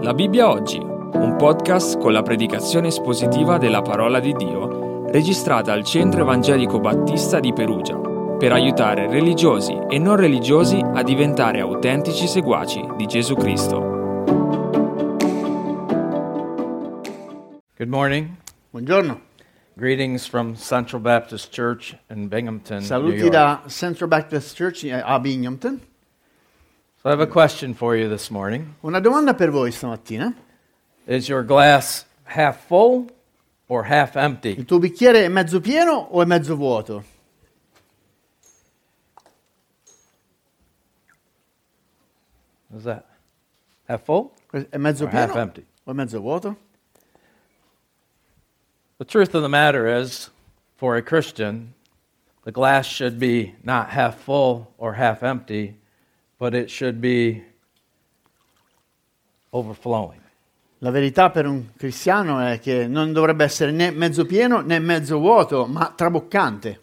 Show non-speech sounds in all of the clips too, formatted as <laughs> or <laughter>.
La Bibbia oggi, un podcast con la predicazione espositiva della parola di Dio, registrata al Centro Evangelico Battista di Perugia, per aiutare religiosi e non religiosi a diventare autentici seguaci di Gesù Cristo. Good morning. Buongiorno, Greetings from Central Baptist Church in Binghamton, New saluti York. da Central Baptist Church a Binghamton. So I have a question for you this morning. Una domanda per voi stamattina. Is your glass half full or half empty? Il tuo bicchiere è mezzo pieno o è mezzo vuoto? Is that half full È mezzo or half pieno empty? o è mezzo vuoto? The truth of the matter is, for a Christian, the glass should be not half full or half empty, but it should be overflowing. La verità per un cristiano è che non dovrebbe essere né mezzo pieno né mezzo vuoto, ma traboccante.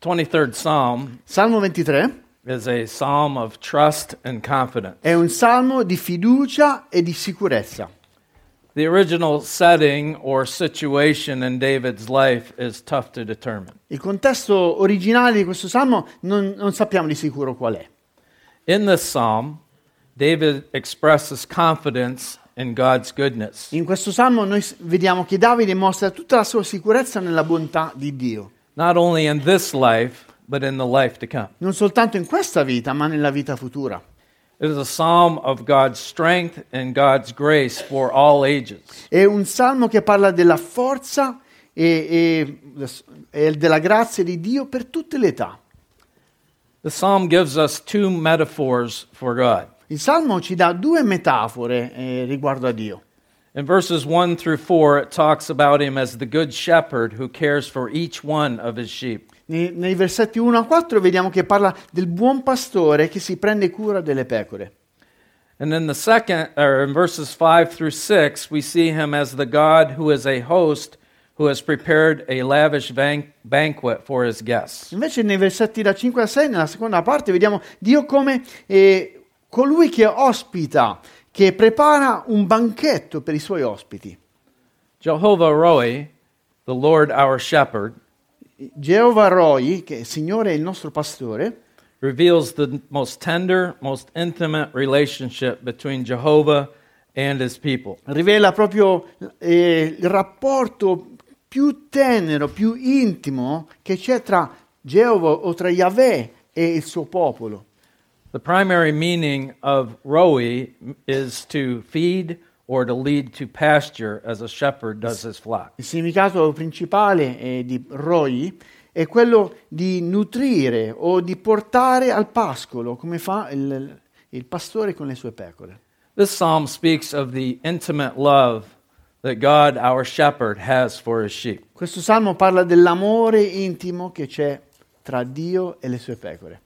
23rd Psalm Salmo 23 is a psalm of trust and confidence. è un salmo di fiducia e di sicurezza. The original setting or situation in David's life is tough to determine. Il contesto originale di questo salmo non, non sappiamo di sicuro qual è. In this psalm, David expresses confidence in God's goodness. In questo salmo noi vediamo che Davide mostra tutta la sua sicurezza nella bontà di Dio. not only in this life, but in the life to come. non soltanto in questa vita, ma nella vita futura. It is a psalm of God's strength and God's grace for all ages. È un salmo che parla della forza e, e- e della grazia di Dio per tutte le età. The psalm gives us two metaphors for God. Il salmo ci dà due metafore eh, riguardo a Dio. In verses 1 through 4, it talks about him as the good shepherd who cares for each one of his sheep. Nei, nei versetti 1 a 4 vediamo che parla del buon pastore che si prende cura delle pecore. And in the second, or in verses 5 through 6, we see him as the God who is a host who has prepared a lavish ban- banquet for his guests. Invece nei versetti da 5 a 6, nella seconda parte, vediamo Dio come eh, colui che ospita, che prepara un banchetto per i suoi ospiti. Jehovah Roi, the Lord our shepherd, Geova Roi, che è il Signore è il nostro pastore, reveals the most tender, most intimate relationship between Jehovah and his people. rivela proprio eh, il rapporto più tenero, più intimo che c'è tra Geova o tra Yahweh e il suo popolo. The primary meaning of Roi is to feed or to lead to pasture as a shepherd does his flock. Il significato principale eh, di Roi è quello di nutrire o di portare al pascolo, come fa il, il pastore con le sue pecore. This psalm speaks of the intimate love that God, our shepherd, has for his sheep. Questo salmo parla dell'amore intimo che c'è tra Dio e le sue pecore.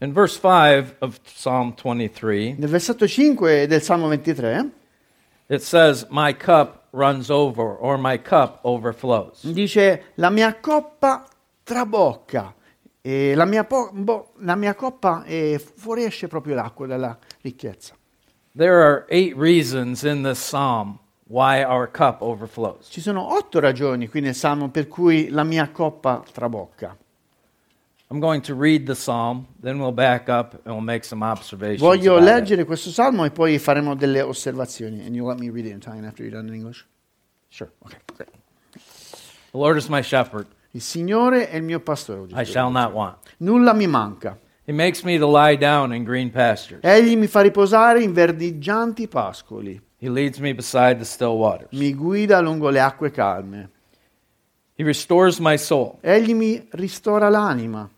In verse 5 of Psalm 23, Nel versetto 5 del Salmo 23 it says, My cup runs over, or my cup overflows. dice la mia coppa trabocca e la mia, po- bo- la mia coppa eh, fuoriesce proprio l'acqua dalla ricchezza. There are eight reasons in this psalm why our cup overflows. Ci sono otto ragioni qui nel Salmo per cui la mia coppa trabocca. I'm going to read the psalm, then we'll back up and we'll make some observations. Voglio it. leggere questo Salmo e poi faremo delle osservazioni. And you let me read it in Italian after you're done in English? Sure. Okay, great. The Lord is my shepherd. Il Signore è il mio pastore. I shall not want. Nulla mi manca. He makes me to lie down in green pastures. Egli mi fa riposare in verdeggianti pascoli. He leads me beside the still waters. Mi guida lungo le acque calme. He restores my soul. Egli mi ristora l'anima.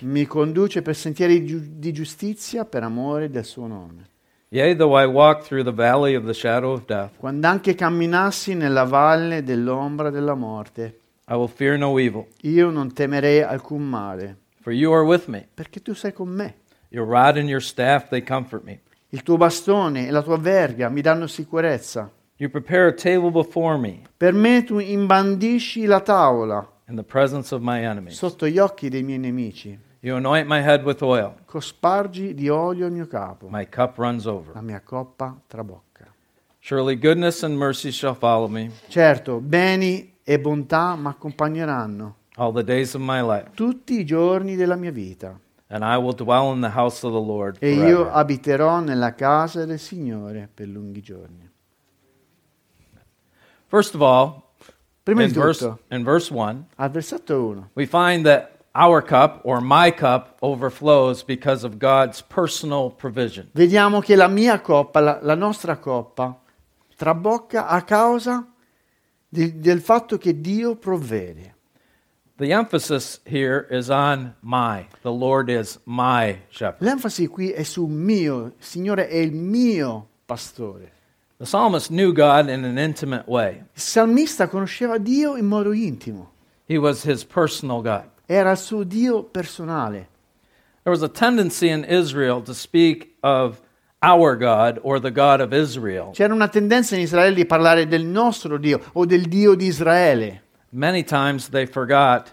Mi conduce per sentieri di giustizia per amore del suo nome. Yea, though I walk through the valley of the shadow of death, Quando anche camminassi nella valle dell'ombra della morte, I will fear no evil, io non temerei alcun male, for you are with me. perché tu sei con me. Your rod and your staff, they comfort me. Il tuo bastone e la tua verga mi danno sicurezza. You prepare a table before me Per me tu imbandisci la tavola in the presence of my enemies. sotto gli occhi dei miei nemici. You anoint my head with oil, cospargi di olio il mio capo, my cup runs over. la mia coppa trabocca. Surely goodness and mercy shall follow me Certo, beni e bontà mi accompagneranno all the days of my life, tutti i giorni della mia vita and I will dwell in the house of the Lord e io forever. abiterò nella casa del Signore per lunghi giorni. First of all, Prima in di verse, tutto, in verse 1, al versetto 1, we find that our cup or my cup overflows because of God's personal provision. vediamo che la mia coppa, la, la nostra coppa, trabocca a causa di- del fatto che Dio provvede. The emphasis here is on my. The Lord is my shepherd. L'enfasi qui è su mio, il Signore è il mio pastore. The psalmist knew God in an intimate way. Il salmista conosceva Dio in modo intimo, He was his personal God. era il suo Dio personale. There was a tendency in Israel to speak of our God or the God of Israel. C'era una tendenza in Israele di parlare del nostro Dio o del Dio di Israele. Many times they forgot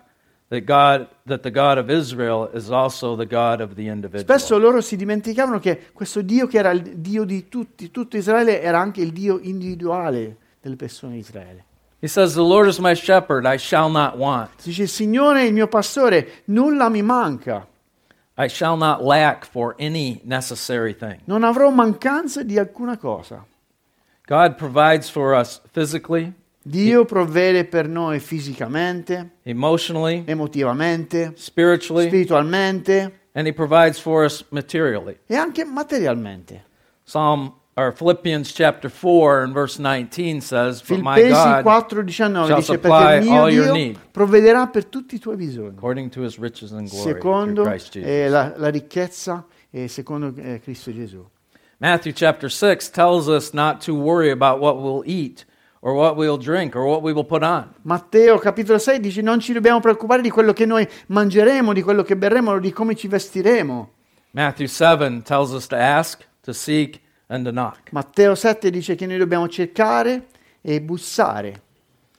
that God that the God of Israel is also the God of the individual. Spesso loro si dimenticavano che questo Dio che era il Dio di tutti, tutto Israele, era anche il Dio individuale delle persone di Israele. He says, "The Lord is my shepherd; I shall not want. Dice, il Signore è il mio pastore, nulla mi manca, I shall not lack for any necessary thing." non avrò mancanza di alcuna cosa. God provides for us physically, Dio provvede per noi fisicamente, emotionally, emotivamente, spiritually, spiritualmente and he provides for us materially. e anche materialmente. Psalm or Philippians chapter 4 and verse 19 says, "But my God 4:19 shall dice supply mio all your Dio need." provvederà per tutti i tuoi bisogni, according to his riches and glory secondo through Christ Jesus." eh, la, la ricchezza e secondo eh, Cristo Gesù. Matthew chapter 6 tells us not to worry about what we'll eat or what we'll drink or what we will put on. Matteo capitolo 6 dice non ci dobbiamo preoccupare di quello che noi mangeremo, di quello che berremo, di come ci vestiremo. Matthew 7 tells us to ask, to seek, and to knock. Matteo 7 dice che noi dobbiamo cercare e bussare.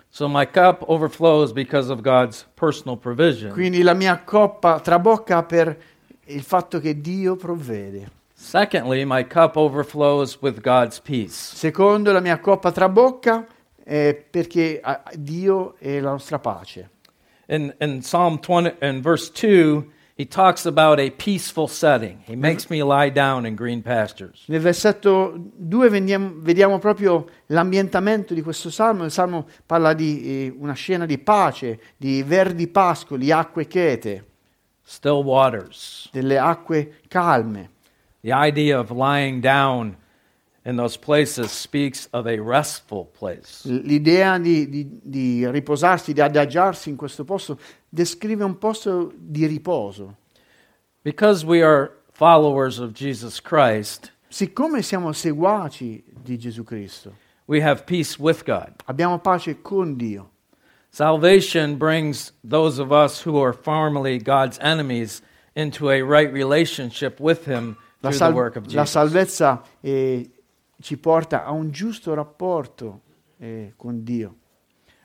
So my cup overflows because of God's personal provision. Quindi la mia coppa trabocca per il fatto che Dio provvede. Secondly, my cup overflows with God's peace. Secondo, la mia coppa trabocca eh, perché Dio è la nostra pace. In, in Psalm 20 in verse 2, he talks about a peaceful setting. He makes me lie down in green pastures. Nel versetto 2 vediamo, vediamo proprio l'ambientamento di questo salmo. Il salmo parla di eh, una scena di pace, di verdi pascoli, acque chete, Still waters. delle acque calme. The idea of lying down in those places speaks of a restful place. L'idea di, di- di riposarsi, di adagiarsi in questo posto, descrive un posto di riposo. Because we are followers of Jesus Christ, Siccome siamo seguaci di Gesù Cristo, we have peace with God. abbiamo pace con Dio. Salvation brings those of us who are formerly God's enemies into a right relationship with Him La, sal- la salvezza eh, ci porta a un giusto rapporto eh, con Dio.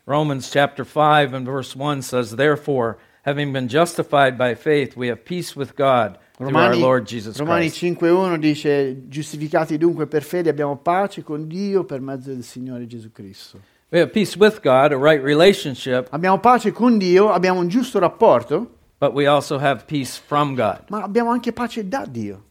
Romans chapter 5 and verse 1 says, Therefore, having been justified by faith, we have peace with God Romani, Romani Christ. 5.1 dice, giustificati dunque per fede abbiamo pace con Dio per mezzo del Signore Gesù Cristo. We have peace with God, a right relationship, Abbiamo pace con Dio, abbiamo un giusto rapporto, but we also have peace from God. ma abbiamo anche pace da Dio.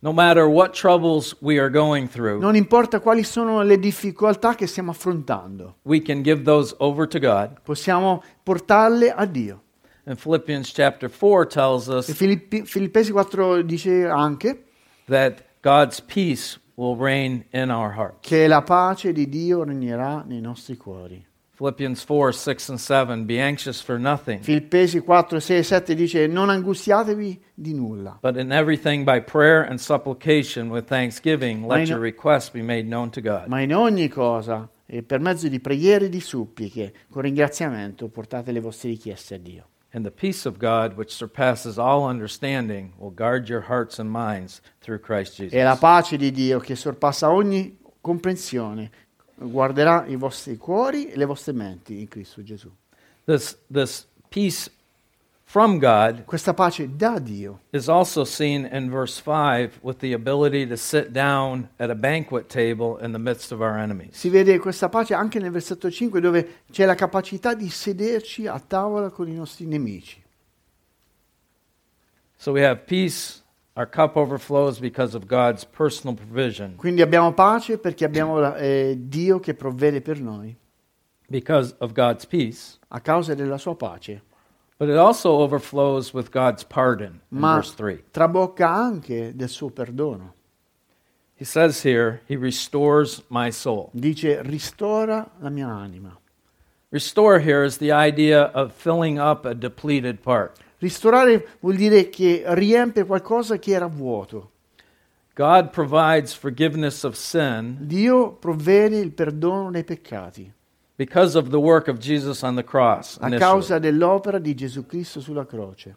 No matter what troubles we are going through, Non importa quali sono le difficoltà che stiamo affrontando, we can give those over to God. possiamo portarle a Dio. And Philippians chapter 4 tells E us Filippi- Filippesi 4 dice anche that God's peace will reign in our che la pace di Dio regnerà nei nostri cuori. Philippians 4 6 and 7 Be anxious for nothing, Filippesi 4, 6 e 7 dice non angustiatevi di nulla, but in everything by prayer and supplication with thanksgiving, let in- your requests be made known to God. ma in ogni cosa e per mezzo di preghiere e di suppliche, con ringraziamento portate le vostre richieste a Dio. And the peace of God, which surpasses all understanding, will guard your hearts and minds through Christ Jesus. E la pace di Dio che sorpassa ogni comprensione guarderà i vostri cuori e le vostre menti in Cristo Gesù. This, this peace from God questa pace da Dio, is also seen in verse 5 with the ability to sit down at a banquet table in the midst of our enemies. si vede questa pace anche nel versetto 5 dove c'è la capacità di sederci a tavola con i nostri nemici. So we have peace, our cup overflows because of God's personal provision. Quindi abbiamo pace perché abbiamo la- eh, Dio che provvede per noi Because of God's peace. a causa della sua pace, But it also overflows with God's pardon ma verse 3. trabocca anche del suo perdono. He says here, He restores my soul. Dice ristora la mia anima. Restore here is the idea of filling up a depleted part. Ristorare vuol dire che riempie qualcosa che era vuoto. God provides forgiveness of sin Dio provvede il perdono dei peccati because of the work of Jesus on the cross, a initially. causa dell'opera di Gesù Cristo sulla croce.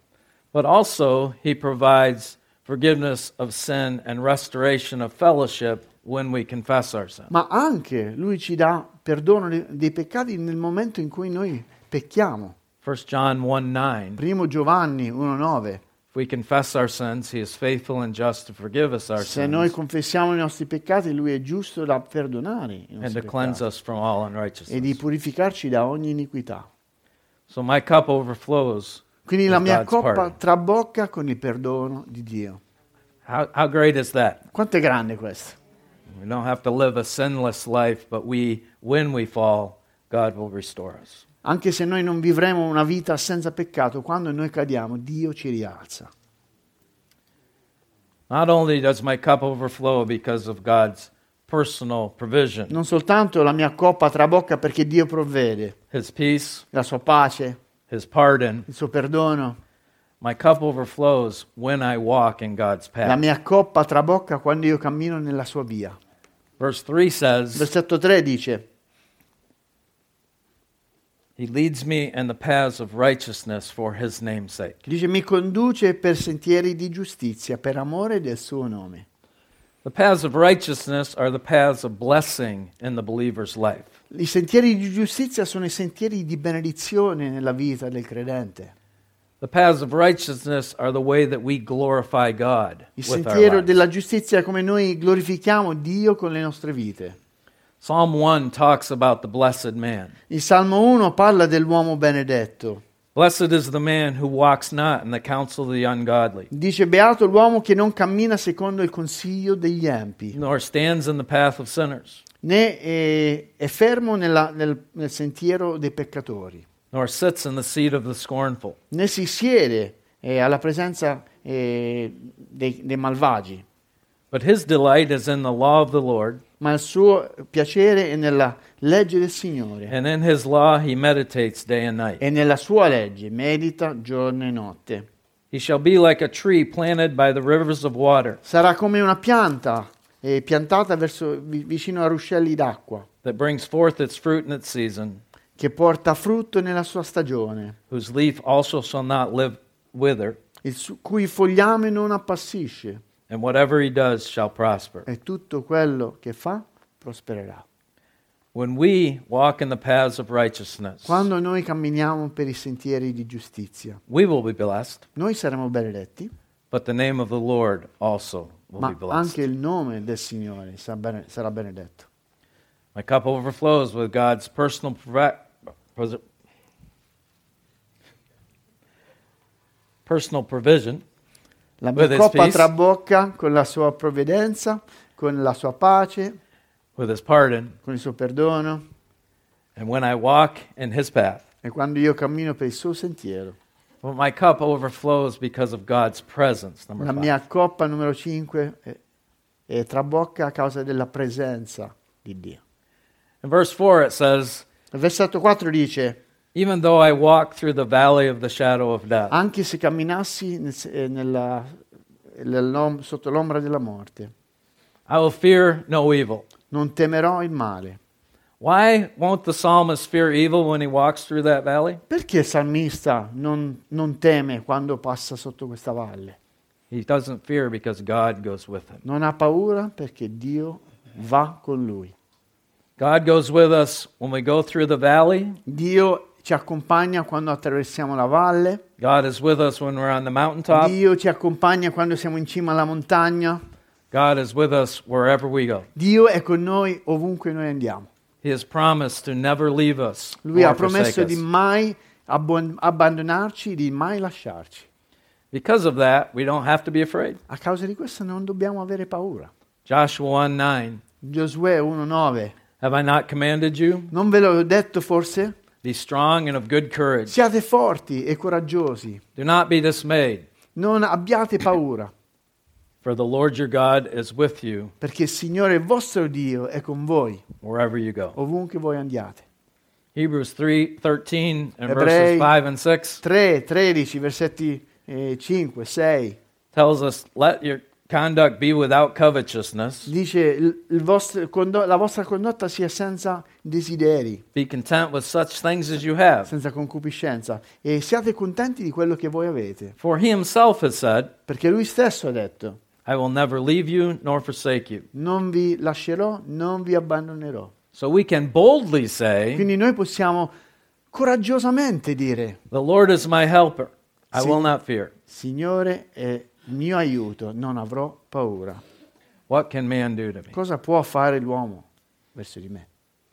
but also He provides forgiveness of sin and restoration of fellowship when we confess our sin. Ma anche Lui ci dà perdono de- dei peccati nel momento in cui noi pecchiamo. 1 John 1 9. Primo Giovanni 1,9. If we confess our sins, He is faithful and just to forgive us our Se noi sins confessiamo i nostri peccati, Lui è giusto da perdonare i and nostri to cleanse peccati us from all e di unrighteousness. purificarci da ogni iniquità. So my cup overflows. Quindi la with mia God's coppa pardon. trabocca con il perdono di Dio. How, how great is that? Quanto è grande questo? We don't have to live a sinless life, but we, when we fall, God will restore us. Anche se noi non vivremo una vita senza peccato, quando noi cadiamo, Dio ci rialza. Not only does my cup overflow because of God's personal provision, Non soltanto la mia coppa trabocca perché Dio provvede His peace, la sua pace, His pardon, il suo perdono, my cup overflows when I walk in God's la path. mia coppa trabocca quando io cammino nella sua via. Verse 3 says, Versetto 3 dice, He leads me in the paths of righteousness for His name's sake. dice mi conduce per sentieri di giustizia per amore del suo nome. The paths of righteousness are the paths of blessing in the believer's life. I sentieri di giustizia sono i sentieri di benedizione nella vita del credente. The paths of righteousness are the way that we glorify God Il sentiero della giustizia è come noi glorifichiamo Dio con le nostre vite. Psalm 1 talks about the blessed man. Il Salmo 1 parla dell'uomo benedetto. Blessed is the man who walks not in the counsel of the ungodly, Dice beato l'uomo che non cammina secondo il consiglio degli empi, nor stands in the path of sinners, né è, è fermo nella- nel, nel sentiero dei peccatori, nor sits in the seat of the scornful. né si siede eh, alla presenza eh, dei, dei malvagi, But his delight is in the law of the Lord, ma il suo piacere è nella legge del Signore. And in his law he meditates day and night. e nella sua legge medita giorno e notte. He shall be like a tree planted by the rivers of water, Sarà come una pianta eh, piantata verso, vi- vicino a ruscelli d'acqua, that brings forth its fruit in its season, che porta frutto nella sua stagione, whose leaf also shall not live wither, il su- cui fogliame non appassisce, and whatever he does shall prosper. e tutto quello che fa prospererà. When we walk in the paths of righteousness, Quando noi camminiamo per i sentieri di giustizia, we will be blessed, noi saremo benedetti, but the name of the Lord also will ma be blessed. anche il nome del Signore sarà bene- sarà benedetto. My cup overflows with God's personal personal provision, La mia coppa trabocca con la sua provvidenza, con la sua pace, pardon, con il suo perdono, path. e quando io cammino per il suo sentiero. But my cup overflows because of God's presence. La five. mia coppa numero 5 è, è trabocca a causa della presenza di Dio. In verse 4, it says, Il versetto 4 dice, Even though I walk through the valley of the shadow of death, anche se camminassi nel eh, nella- nell'om- sotto l'ombra della morte, I will fear no evil. non temerò il male. Why won't the psalmist fear evil when he walks through that valley? Perché il salmista non, non teme quando passa sotto questa valle? He doesn't fear because God goes with him. Non ha paura perché Dio va con lui. God goes with us when we go through the valley Dio ci accompagna quando attraversiamo la valle, God is with us when we're on the mountaintop. Dio ci accompagna quando siamo in cima alla montagna, God is with us wherever we go. Dio è con noi ovunque noi andiamo. He has promised to never leave us Lui ha promesso di mai abbandonarci, di mai lasciarci. Because of that, we don't have to be afraid. A causa di questo non dobbiamo avere paura. Joshua 1 9. Giosuè 1:9. Have I not commanded you? Non ve l'ho detto forse? Be strong and of good courage. Siate forti e coraggiosi. Do not be dismayed, Non abbiate paura, for the Lord your God is with you perché il Signore il vostro Dio è con voi wherever you go. ovunque voi andiate. Hebrews 3 13 and Ebrei. verses 5 and 6 3, 13, versetti eh, 5, 6. tells us, Let your conduct be without covetousness. Dice vostro la vostra condotta sia senza desideri, Be content with such things as you have. senza concupiscenza e siate contenti di quello che voi avete, For he himself has said, perché lui stesso ha detto, I will never leave you nor forsake you. non vi lascerò, non vi abbandonerò. So we can boldly say, Quindi noi possiamo coraggiosamente dire, The Lord is my helper. I will not fear. Signore è mio aiuto, non avrò paura. What can man do to me? Cosa può fare l'uomo verso di me?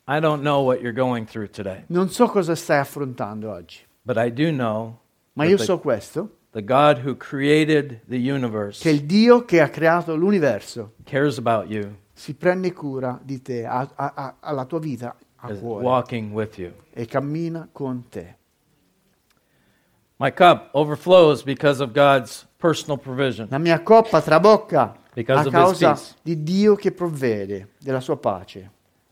I don't know what you're going through today, Non so cosa stai affrontando oggi, but I do know ma io the, so questo, the God who created the universe che il Dio che ha creato l'universo cares about you, si prende cura di te, ha, ha- ha- ha la tua vita a cuore walking with you. e cammina con te. My cup overflows because of God's personal provision. La mia coppa trabocca Because a causa di Dio che provvede, della sua pace,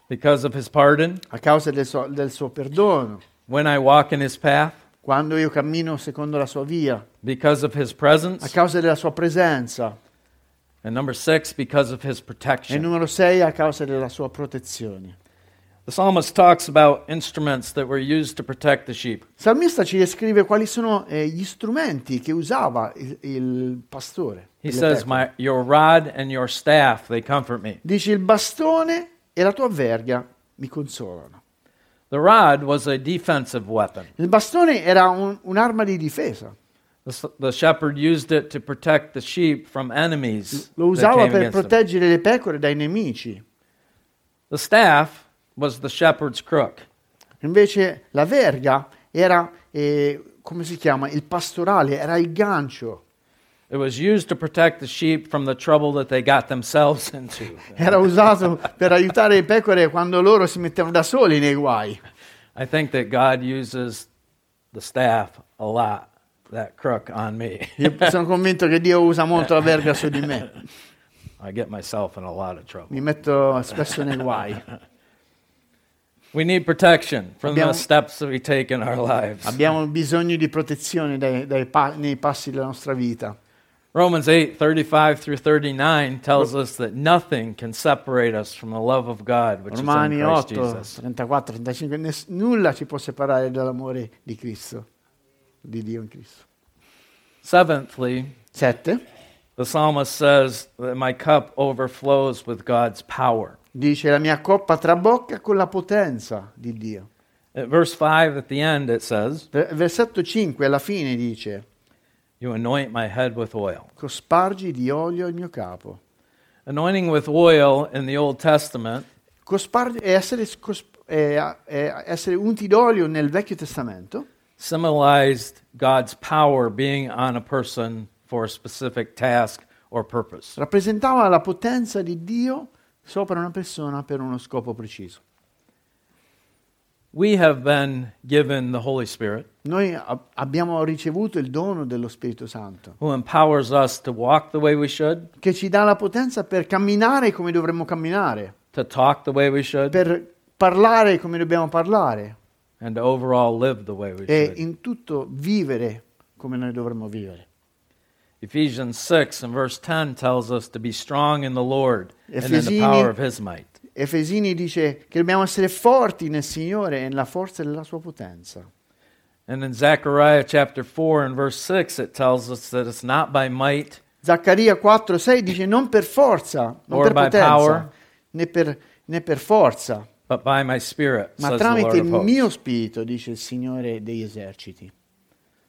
Because of his pardon, a causa del suo, del suo perdono, when I walk in his path, quando io cammino secondo la sua via, because of his a presence, causa della sua presenza. And number six, because of his e protection. numero 6 a causa della sua protezione. The psalmist talks about instruments that were used to protect the sheep. Il salmista ci descrive quali sono eh, gli strumenti che usava il, il pastore. He says, my, Your rod and your staff, they comfort me. Dice il bastone e la tua verga mi consolano. The rod was a defensive weapon. Il bastone era un- un'arma di difesa. The, the shepherd used it to protect the sheep from enemies. Lo usava per against them. proteggere le pecore dai nemici. The staff was the shepherd's crook. Invece la verga era, eh, come si chiama, il pastorale, era il gancio. It was used to protect the sheep from the trouble that they got themselves <laughs> into. Era usato per aiutare le pecore quando loro si mettevano da soli nei guai. I think that God uses the staff a lot, that crook on me. Io sono <laughs> convinto che Dio usa molto la verga su di me. I get myself in a lot of trouble. Mi metto spesso nei guai. <laughs> lives. Abbiamo bisogno di protezione dai- dai pa- nei passi della nostra vita. Romans 8, 35 through 39 tells us that nothing can separate us from the love of God, which Romani is in Christ 8, Jesus. 34, 35, ness- nulla ci può separare dall'amore di Cristo, di Dio in Cristo. Seventhly, 7 the psalmist says that my cup overflows with God's power. dice la mia coppa trabocca con la potenza di Dio. At verse 5 at the end, it says, Ver- Versetto 5 alla fine dice, You anoint my head with oil. cospargi di olio il mio capo. Anointing with oil in the Old Testament Cospargi è essere, cos- è- è essere unti d'olio nel Vecchio Testamento symbolized God's power being on a person for a specific task or purpose. rappresentava la potenza di Dio sopra una persona per uno scopo preciso. We have been given the Holy Spirit Noi ab- abbiamo ricevuto il dono dello Spirito Santo, who empowers us to walk the way we should, che ci dà la potenza per camminare come dovremmo camminare, to talk the way we should, per parlare come dobbiamo parlare and to overall live the way we e should. in tutto vivere come noi dovremmo vivere. Ephesians 6 and verse 10 tells us to be strong in the Lord and in the Efesini- power of his might. Efesini dice che dobbiamo essere forti nel Signore e nella forza della sua potenza. And in Zechariah chapter 4 and verse 6, it tells us that it's not by might Zaccaria 4:6 dice non per forza, non per potenza, power. né per, né per forza, but by my Spirit, ma tramite il mio spirito, dice il Signore degli eserciti.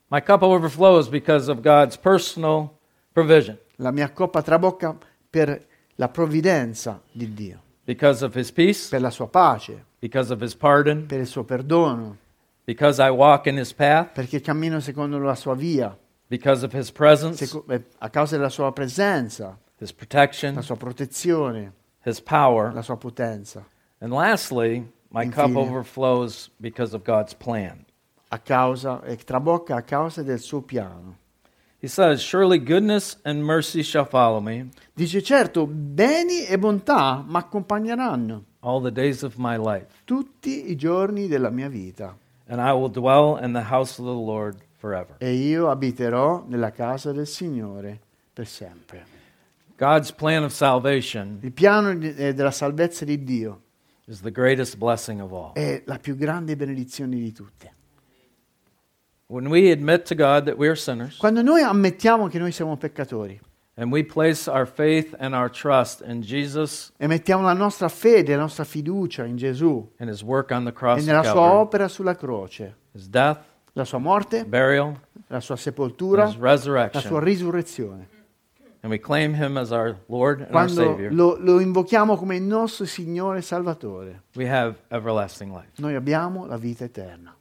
My cup overflows because of God's personal provision, La mia coppa trabocca per la provvidenza di Dio, because of His peace, per la sua pace, because of His pardon, per il suo perdono, because I walk in His path, perché cammino secondo la sua via, because of His presence, seco- eh, a causa della sua presenza, His protection, la sua protezione, His power. la sua potenza, And lastly, my cup Infine. overflows because of God's plan. A causa, e trabocca a causa del suo piano. He says, Surely goodness and mercy shall follow me Dice certo, beni e bontà mi accompagneranno all the days of my life, tutti i giorni della mia vita and I will dwell in the house of the Lord forever. e io abiterò nella casa del Signore per sempre. God's plan of salvation Il piano di- eh, della salvezza di Dio is the greatest blessing of all. è la più grande benedizione di tutte. When we admit to God that we are sinners Quando noi ammettiamo che noi siamo peccatori and we place our faith and our trust in Jesus e mettiamo la nostra fede, la nostra fiducia in Gesù and his work on the e nella sua opera sulla croce, his death, la sua morte, burial, la sua sepoltura, la sua risurrezione. and we claim him as our Lord and our Quando lo, lo invochiamo come il nostro Signore e Salvatore, we have everlasting life. noi abbiamo la vita eterna.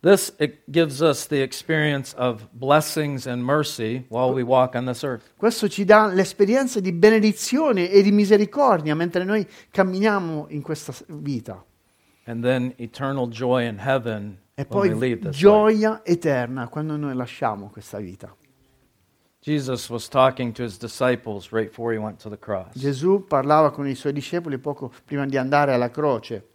This it gives us the experience of blessings and mercy while we walk on this earth. Questo ci dà l'esperienza di benedizione e di misericordia mentre noi camminiamo in questa vita. And then eternal joy in heaven E when we poi leave this life. gioia eterna quando noi lasciamo questa vita. Jesus was talking to his disciples right before he went to the cross. Gesù parlava con i suoi discepoli poco prima di andare alla croce.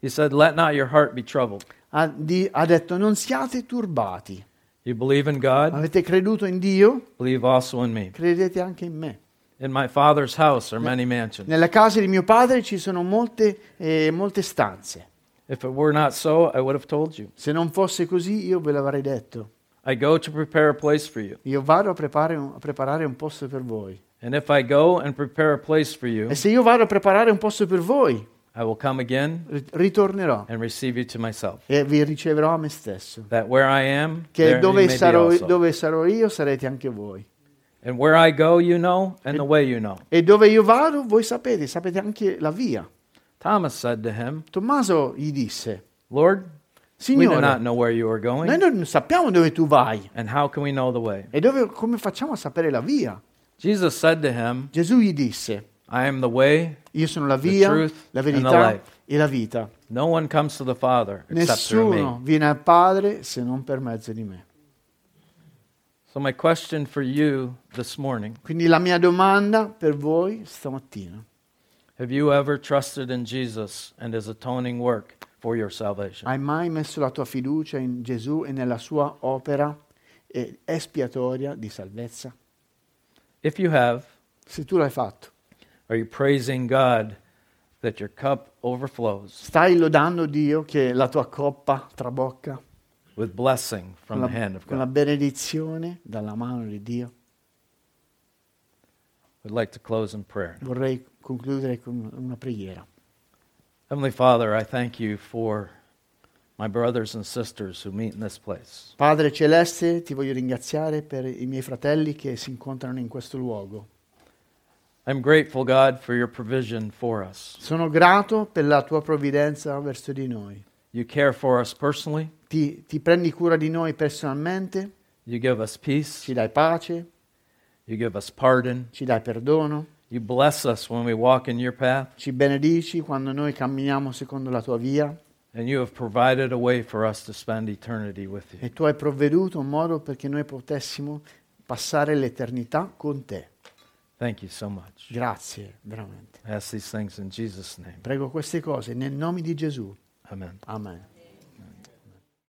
He said, Let not your heart be troubled. Ha, di- ha detto non siate turbati. You believe in God, Avete creduto in Dio? believe also in me. Credete anche in me. In my Father's house are many mansions. Nella casa di mio padre ci sono molte, eh, molte stanze. If it were not so, I would have told you. Se non fosse così io ve l'avrei detto. I go to prepare a place for you. Io vado a preparare un, a preparare un posto per voi. And if I go and prepare a place for you, E se io vado a preparare un posto per voi, I will come again ri- ritornerò and receive you to myself. e vi riceverò a me stesso. That where I am, Che there you dove may be sarò, also. dove sarò io sarete anche voi. And where I go, you know, and the way you know. E dove io vado voi sapete, sapete anche la via. Thomas said to him, Tommaso gli disse, Lord, we do not Signore, know where you are noi going, non sappiamo dove tu vai and how can we know the way? e dove- come facciamo a sapere la via. Jesus said to him, Gesù gli disse, I am the way, io sono la via, la verità e la vita. no one comes to the Father except through Nessuno viene al Padre se non per mezzo di me. So, my question for you this morning Quindi la mia domanda per voi stamattina, have you ever trusted in Jesus and his atoning work for your salvation? hai mai messo la tua fiducia in Gesù e nella sua opera espiatoria di salvezza? If you have, Se tu l'hai fatto, are you praising God that your cup overflows stai lodando Dio che la tua coppa trabocca with blessing from con the hand la, of con la God? benedizione dalla mano di Dio? We'd like to close in prayer. Vorrei concludere con una preghiera. Heavenly Father, I thank you for my brothers and sisters who meet in this place. Padre Celeste, ti voglio ringraziare per i miei fratelli che si incontrano in questo luogo. I'm grateful, God, for your provision for us. Sono grato per la tua provvidenza verso di noi. You care for us personally, Ti, ti prendi cura di noi personalmente, you give us peace, ci dai pace, you give us pardon, ci dai perdono, you bless us when we walk in your path, ci benedici quando noi camminiamo secondo la tua via and you have provided a way for us to spend eternity with you. e tu hai provveduto un modo perché noi potessimo passare l'eternità con te. Thank you so much. Grazie, veramente. I ask these things in Jesus' name. Prego queste cose nel nome di Gesù. Amen. Amen.